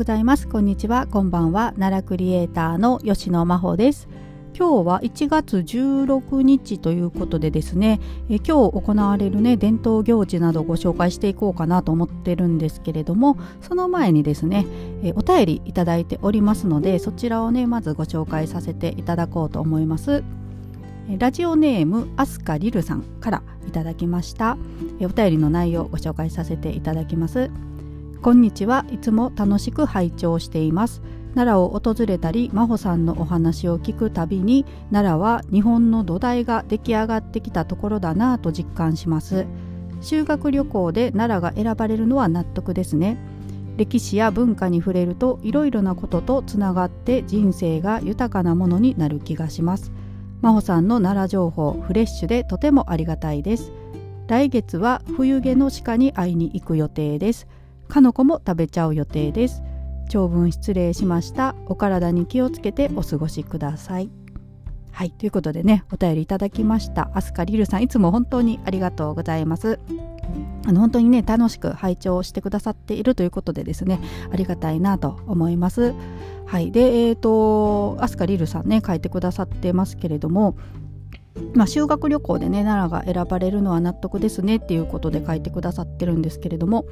ございます。こんにちは。こんばんは。奈良クリエイターの吉野真帆です。今日は1月16日ということでですねえ今日行われるね伝統行事などをご紹介していこうかなと思ってるんですけれどもその前にですねえお便りいただいておりますのでそちらをねまずご紹介させていただこうと思います。ラジオネームアスカリルさんからいただきました。お便りの内容をご紹介させていただきます。こんにちは。いつも楽しく拝聴しています。奈良を訪れたり真帆さんのお話を聞くたびに奈良は日本の土台が出来上がってきたところだなぁと実感します。修学旅行で奈良が選ばれるのは納得ですね。歴史や文化に触れるといろいろなこととつながって人生が豊かなものになる気がします。真帆さんの奈良情報フレッシュでとてもありがたいです。来月は冬毛の鹿に会いに行く予定です。かのこも食べちゃう予定です。長文失礼しました。お体に気をつけてお過ごしください。はいということでねお便りいただきました。アスカリルさんいつも本当にありがとうございます。あの本当にね楽しく拝聴してくださっているということでですねありがたいなと思います。はいでえっ、ー、とアスカリルさんね書いてくださってますけれどもまあ、修学旅行でね奈良が選ばれるのは納得ですねっていうことで書いてくださってるんですけれども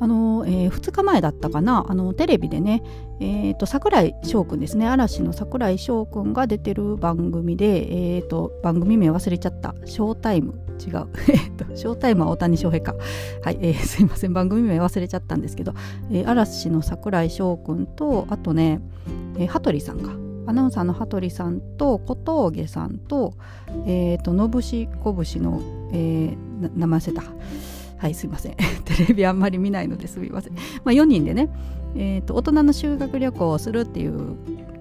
あの、えー、2日前だったかなあのテレビでね、えーと、櫻井翔くんですね嵐の櫻井翔くんが出てる番組で、えーと、番組名忘れちゃった「ショータイム」違う。えっとショータイムは大谷翔平か。はい、えー、すいません。番組名忘れちゃったんですけど、えー、嵐の櫻井翔くんとあとね、えー、羽鳥さんがアナウンサーの羽鳥さんと小峠さんと,、えーと、のぶしこぶしの、えー、名前せたはいすいません。テレビあんまり見ないのです。みません、まあ、4人でね、えーと、大人の修学旅行をするっていう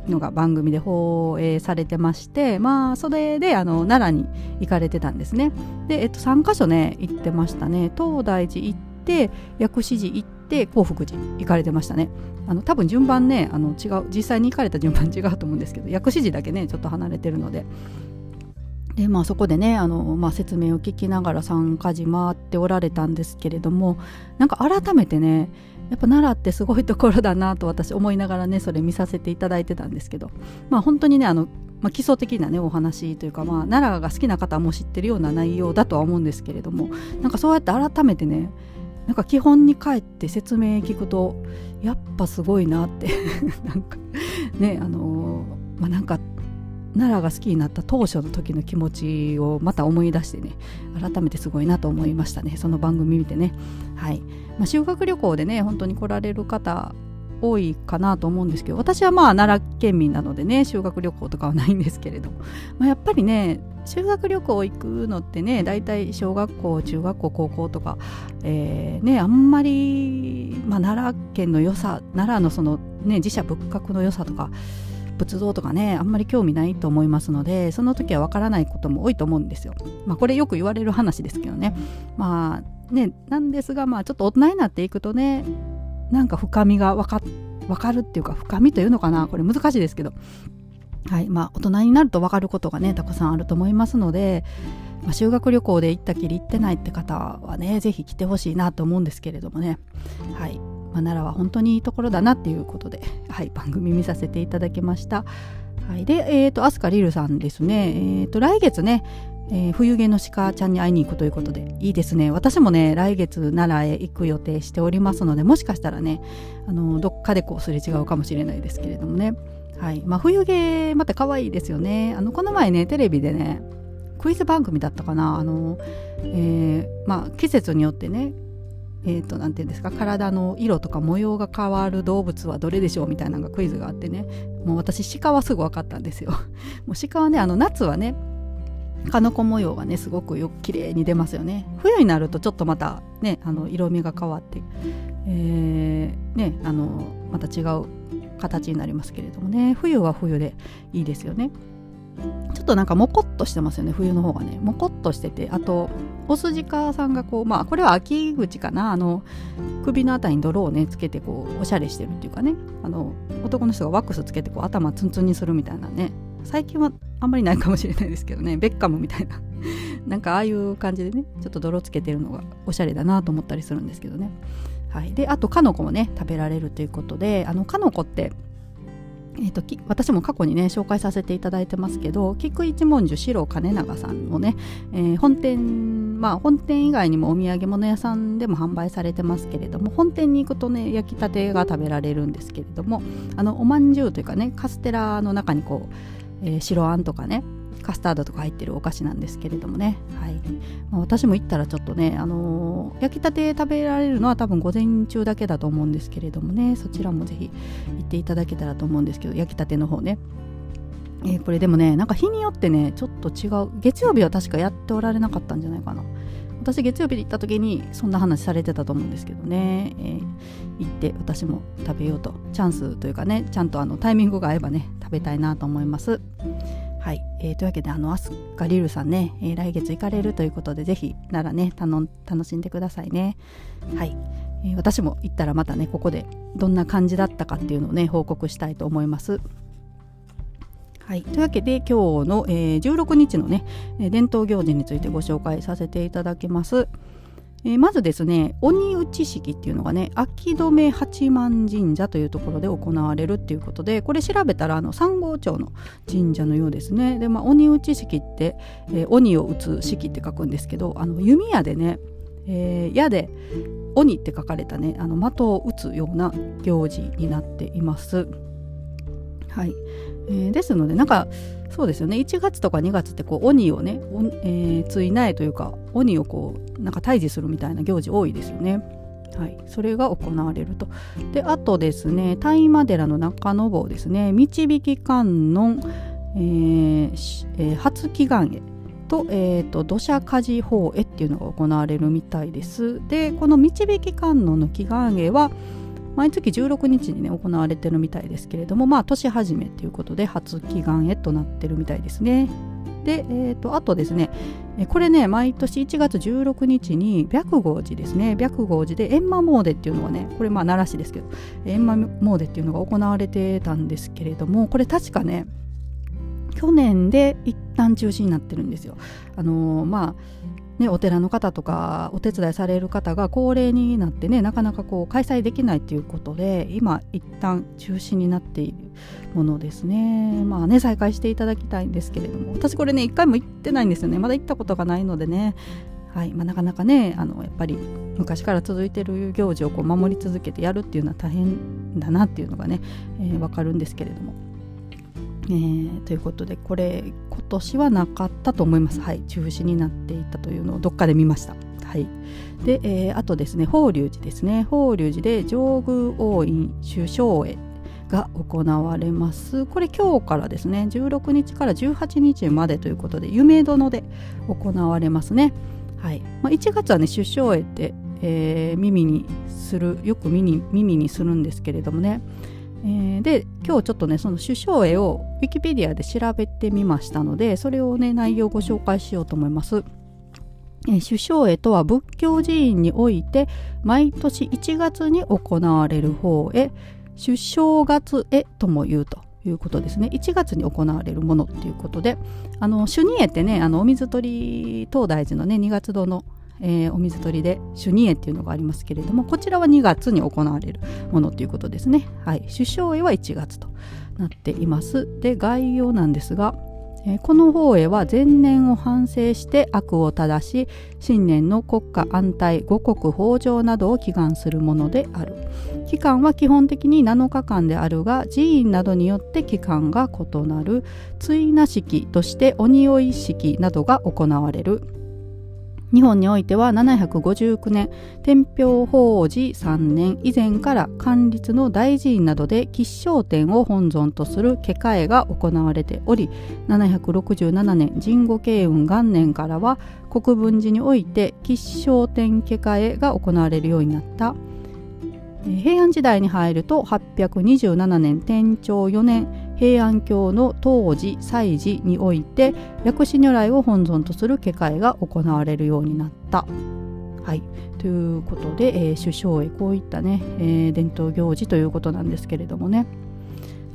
のが番組で放映されてましてまあそれであの奈良に行かれてたんですね。で、えっと、3か所ね行ってましたね。東大寺行って薬師寺行ってて興福寺行かれてましたね。あの多分順番ねあの違う実際に行かれた順番違うと思うんですけど薬師寺だけねちょっと離れてるので。でまあそこでねあの、まあ、説明を聞きながら参加寺回っておられたんですけれどもなんか改めてねやっぱ奈良ってすごいところだなと私思いながらねそれ見させていただいてたんですけど。まあ本当にねあのまあ、基礎的なねお話というか、まあ、奈良が好きな方も知ってるような内容だとは思うんですけれどもなんかそうやって改めてねなんか基本に帰って説明聞くとやっぱすごいなって。なんかねあのー、まあなんか奈良が好きになった当初の時の気持ちをまた思い出してね改めてすごいなと思いましたね。その番組見てね。はい、まあ、修学旅行でね本当に来られる方多いかなと思うんですけど私はまあ奈良県民なのでね修学旅行とかはないんですけれども、まあ、やっぱりね修学旅行行くのってね大体小学校中学校高校とか、えー、ねあんまり、まあ、奈良県の良さ奈良のそのね自社仏閣の良さとか仏像とかねあんまり興味ないと思いますのでその時はわからないことも多いと思うんですよ。まあこれよく言われる話ですけどねまあねなんですがまあちょっと大人になっていくとねなんか深みが分か分かるっていうか深みというのかな？これ難しいですけど。はい。まあ大人になると分かることがねたくさんあると思いますので、まあ、修学旅行で行ったきり行ってないって方はね是非来てほしいなと思うんですけれどもね。はい、まあ、奈良は本当にいいところだなっていうことで、はい、番組見させていただきました。はい、で、えっ、ー、と、アスカリルさんですね、えっ、ー、と、来月ね、えー、冬毛の鹿ちゃんに会いに行くということでいいですね。私もね来月奈良へ行く予定しておりますのでもしかしたらねあのどっかでこうすれ違うかもしれないですけれどもね。はい。まあ、冬毛また可愛いですよね。あのこの前ねテレビでねクイズ番組だったかな。あの、えー、まあ、季節によってねえーと、なんていうんですか体の色とか模様が変わる動物はどれでしょうみたいなのがクイズがあってねもう私鹿はすぐ分かったんですよ。もう鹿はねあの夏はねかのこ模様がねすごくよ綺麗に出ますよね。冬になるとちょっとまたねあの色味が変わって、えー、ねあのまた違う形になりますけれどもね。冬は冬でいいですよね。ちょっとなんかモコっとしてますよね冬の方がね。モコっとしててあとオスジカさんがこうまあこれは秋口かな。あの首のあたりに泥をねつけてこうおしゃれしてるっていうかね。あの男の人がワックスつけてこう頭ツンツンにするみたいなね。最近はあんまりないかもしれないですけどね。ベッカムみたいな。なんかああいう感じでねちょっと泥つけてるのがおしゃれだなと思ったりするんですけどね。はい、であとかのこもね食べられるということであのかのこってえーと、私も過去にね紹介させていただいてますけど菊一文殊四郎金長さんのね、えー、本店まあ本店以外にもお土産物屋さんでも販売されてますけれども本店に行くとね焼きたてが食べられるんですけれどもあのおまんじゅうというかねカステラの中にこう、えー、白あんとかねカスタードとか入ってるお菓子なんですけれどもね、はい。まあ、私も行ったらちょっとね、あのー、焼きたて食べられるのは多分午前中だけだと思うんですけれどもね。そちらもぜひ行っていただけたらと思うんですけど焼きたての方ね。えー、これでもねなんか日によってねちょっと違う。月曜日は確かやっておられなかったんじゃないかな。私月曜日で行った時にそんな話されてたと思うんですけどね、えー、行って私も食べようと。チャンスというかねちゃんとあのタイミングが合えばね食べたいなと思います。はい、えー、というわけであのアスカリルさんね、えー、来月行かれるということでぜひならね楽しんでくださいね。はい、えー、私も行ったらまたねここでどんな感じだったかっていうのをね報告したいと思います。はい、というわけで今日の、えー、16日のね伝統行事についてご紹介させていただきます。えー、まずですね鬼打ち式っていうのがね秋留八幡神社というところで行われるっていうことでこれ調べたらあの三郷町の神社のようですねで、まあ、鬼打ち式って、えー、鬼を打つ式って書くんですけどあの弓矢でね、えー、矢で鬼って書かれたねあの的を打つような行事になっています。はい、えー、ですのでなんかそうですよね1月とか2月ってこう鬼をね、えー、ついないというか鬼をこうなんか退治するみたいな行事多いですよね。はい、それが行われると。であとですね大麻寺の中の坊ですね導き観音、えーえー、初祈願へと,、えーと、土砂火事法へっていうのが行われるみたいです。でこの導き観音の祈願へは毎月16日にね行われてるみたいですけれどもまあ年始めということで初祈願へとなってるみたいですね。で、えーと、あとですねこれね毎年1月16日に白豪寺ですね白豪寺で閻魔詣っていうのはねこれまあ奈良市ですけど閻魔詣っていうのが行われてたんですけれどもこれ確かね去年で一旦中止になってるんですよ。あのー、まあね、お寺の方とかお手伝いされる方が高齢になってねなかなかこう開催できないということで今一旦中止になっているものですね。まあね再開していただきたいんですけれども私これね一回も行ってないんですよね。まだ行ったことがないのでね。はい。まあ、なかなかねあのやっぱり昔から続いてる行事をこう守り続けてやるっていうのは大変だなっていうのがね、えー、分かるんですけれども。えー、ということでこれ今年はなかったと思います。はい、中止になっていたというのをどっかで見ました。はい、で、えー、あとですね法隆寺ですね。法隆寺で上宮王院首相へが行われます。これ今日からですね16日から18日までということで夢殿で行われますね。はい。まあ、1月はね出生絵って、えー、耳にするよく耳耳にするんですけれどもね。えー、で今日ちょっとねその首相絵をウィキペディアで調べてみましたのでそれをね内容をご紹介しようと思います。え、首相絵とは仏教寺院において毎年1月に行われる方へ首相月絵とも言うということですね1月に行われるものっていうことであの主任絵ってねあのお水取り東大寺のね二月堂のえー、お水取りで主任絵っていうのがありますけれどもこちらは2月に行われるものということですね。はい、首相絵は1月となっています。で概要なんですが、えー、この方へは前年を反省して悪を正し新年の国家安泰五穀豊穣などを祈願するものである期間は基本的に7日間であるが寺院などによって期間が異なる追な式として鬼追い式などが行われる日本においては759年天平法寺3年以前から管立の大寺院などで吉祥天を本尊とする化会が行われており767年神護慶雲元年からは国分寺において吉祥天化会が行われるようになった。平安時代に入ると827年天長4年平安京の当時祭事において薬師如来を本尊とする化会が行われるようになった。はい、ということで、えー、首相へこういったね、えー、伝統行事ということなんですけれどもね、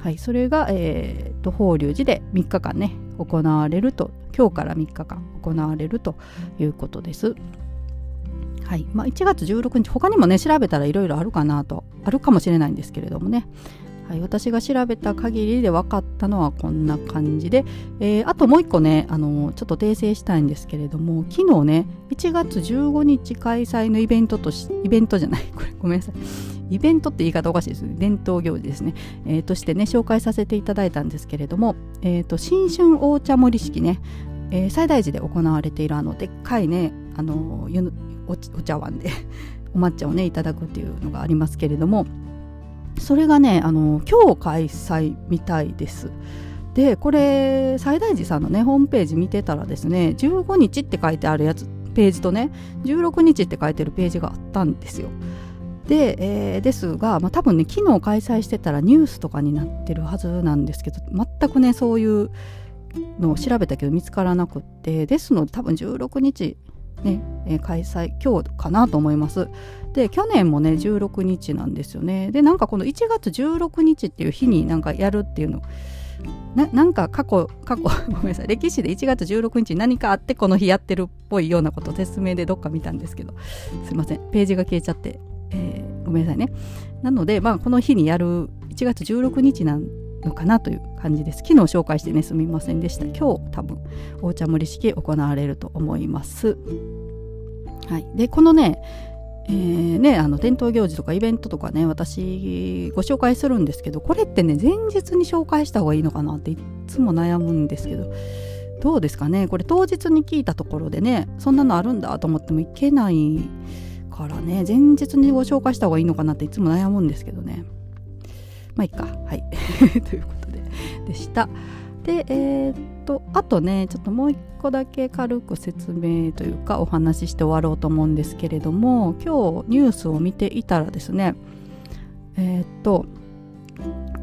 はい、それが、えーと、法隆寺で3日間ね行われると今日から3日間行われるということです。はい。まあ、1月16日他にもね調べたらいろいろあるかなとあるかもしれないんですけれどもね。はい、私が調べた限りで分かったのはこんな感じで、えー、あともう一個ねあのちょっと訂正したいんですけれども昨日ね1月15日開催のイベントとしイベントじゃない。これごめんなさい。イベントって言い方おかしいです。ね伝統行事ですね、えー、としてね紹介させていただいたんですけれども、えーと、新春大茶盛り式ね、えー、最大寺で行われているあのでっかいねあのお茶碗で お抹茶をねいただくっていうのがありますけれどもそれがねあの今日開催みたいです。でこれ西大寺さんのねホームページ見てたらですね15日って書いてあるやつページとね16日って書いてるページがあったんですよ。で、えー、ですが、まあ、多分ね昨日開催してたらニュースとかになってるはずなんですけど全くねそういうのを調べたけど見つからなくってですので多分16日ね、え、開催今日かなと思います。で去年もね16日なんですよね。でなんかこの1月16日っていう日になんかやるっていうのななんか過去過去 ごめんなさい。歴史で1月16日に何かあってこの日やってるっぽいようなこと説明でどっか見たんですけどすいません。ページが消えちゃって、えー、ごめんなさいね。なのでまあこの日にやる1月16日なんのかなという感じです。昨日紹介してねすみませんでした。今日多分お茶盛り式行われると思います。はい。でこのねえーね、あの伝統行事とかイベントとかね私ご紹介するんですけどこれってね前日に紹介した方がいいのかなっていつも悩むんですけどどうですかね？これ当日に聞いたところでねそんなのあるんだと思ってもいけないからね前日にご紹介した方がいいのかなっていつも悩むんですけどねまあいいか。はい。ということででした。でえー、っとあとねちょっともう一個だけ軽く説明というかお話しして終わろうと思うんですけれども今日ニュースを見ていたらですねえー、っと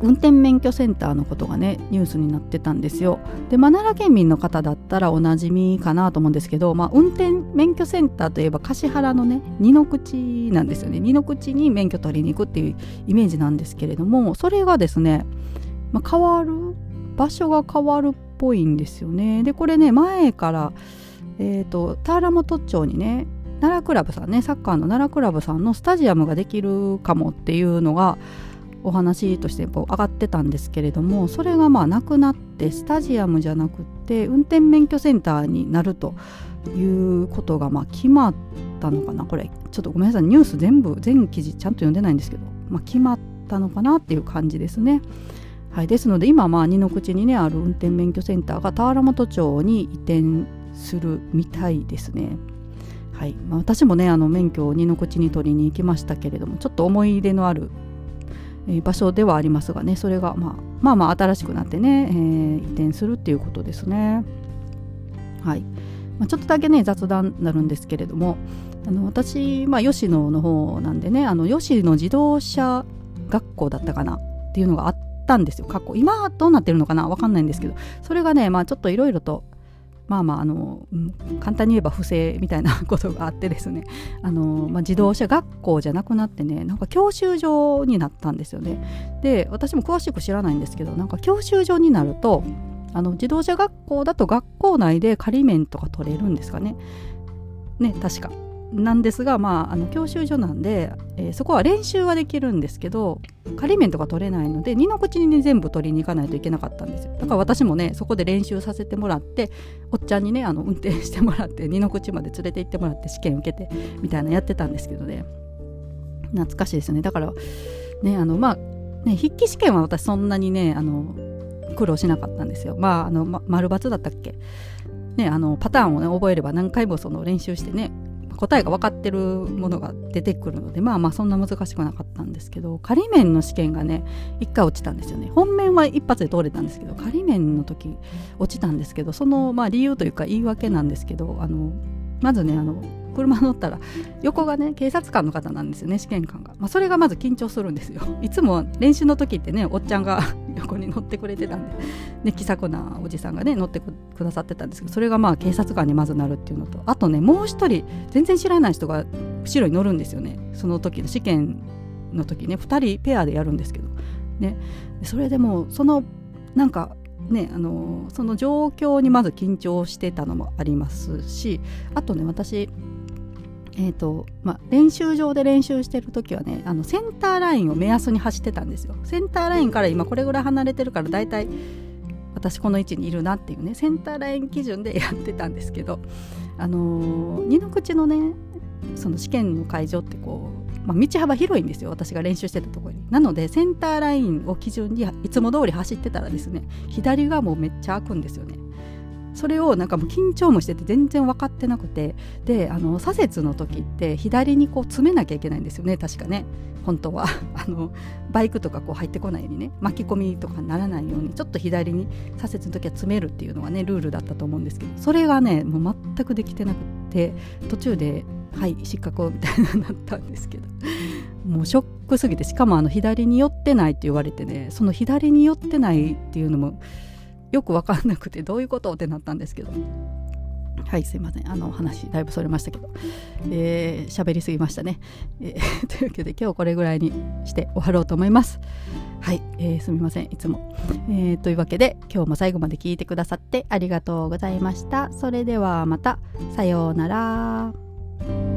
運転免許センターのことがねニュースになってたんですよ。で、まあ、奈良県民の方だったらおなじみかなと思うんですけど、まあ、運転免許センターといえば橿原のね二の口なんですよね。二の口に免許取りに行くっていうイメージなんですけれどもそれがですね、まあ、変わる場所が変わるっぽいんですよね。でこれね前からえ、ー、と田原本町にね奈良クラブさんねサッカーの奈良クラブさんのスタジアムができるかもっていうのがお話としてこう上がってたんですけれどもそれがまあなくなってスタジアムじゃなくって運転免許センターになるということがまあ決まったのかなこれちょっとごめんなさいニュース全部全記事ちゃんと読んでないんですけど、まあ、決まったのかなっていう感じですね。はい、ですので今まあ二の口にねある運転免許センターが田原本町に移転するみたいですね。はいまあ、私もねあの免許を二の口に取りに行きましたけれどもちょっと思い入れのある、場所ではありますがねそれが、まあ、まあまあ新しくなってね、えー、移転するっていうことですね。はいまあ、ちょっとだけね雑談になるんですけれどもあの私、まあ、吉野の方なんでねあの吉野自動車学校だったかなっていうのがあったんですよ過去今どうなってるのかな分かんないんですけどそれがねまあちょっといろいろとまあまああの、うん、簡単に言えば不正みたいなことがあってですね。あの、まあ、自動車学校じゃなくなってねなんか教習所になったんですよね。で私も詳しく知らないんですけどなんか教習所になるとあの自動車学校だと学校内で仮免とか取れるんですかね。ね確か。なんですが、まあ、あの教習所なんで、えー、そこは練習はできるんですけど仮面とか取れないので二の口に、ね、全部取りに行かないといけなかったんですよ。だから私もねそこで練習させてもらっておっちゃんにねあの運転してもらって二の口まで連れて行ってもらって試験受けてみたいなやってたんですけどね。懐かしいですよね。だからねあのまあね筆記試験は私そんなにねあの苦労しなかったんですよ。まああの、ま、丸抜だったっけ。ね、あのパターンをね覚えれば何回もその練習してね答えが分かってるものが出てくるのでまあまあそんな難しくなかったんですけど仮面の試験がね1回落ちたんですよね。本面は一発で通れたんですけど仮面の時落ちたんですけどそのまあ理由というか言い訳なんですけどあのまずねあの車乗ったら横がね警察官の方なんですよね試験官が、まあ、それがまず緊張するんですよ。いつも練習の時ってねおっちゃんが 横に乗ってくれてたんで、ね、気さくなおじさんがね乗ってくださってたんですけどそれがまあ警察官にまずなるっていうのとあとねもう一人全然知らない人が後ろに乗るんですよね。その時の試験の時ね2人ペアでやるんですけど。ねそれでもそのなんかね、あのその状況にまず緊張してたのもありますしあとね私えーとまあ、練習場で練習してる時はねあのセンターラインを目安に走ってたんですよ。センターラインから今これぐらい離れてるから大体私この位置にいるなっていうねセンターライン基準でやってたんですけどあのー、二の口のねその試験の会場ってこう、まあ、道幅広いんですよ私が練習してたところに。なのでセンターラインを基準にいつも通り走ってたらですね左がもうめっちゃ開くんですよね。それをなんかもう緊張もしてて全然分かってなくてであの左折の時って左にこう詰めなきゃいけないんですよね確かね。本当は。あのバイクとかこう入ってこないようにね巻き込みとかにならないようにちょっと左に左折の時は詰めるっていうのがねルールだったと思うんですけどそれがねもう全くできてなくて途中ではい失格みたいななったんですけど。もうショックすぎてしかもあの左に寄ってないって言われてねその左に寄ってないっていうのもよく分かんなくてどういうことってなったんですけど。はいすいません。あの話だいぶそれましたけど。喋、えー、りすぎましたね、えー、というわけで今日これぐらいにして終わろうと思います。はい、えー、すみませんいつも、えー、というわけで今日も最後まで聞いてくださってありがとうございました。それではまた。さようなら。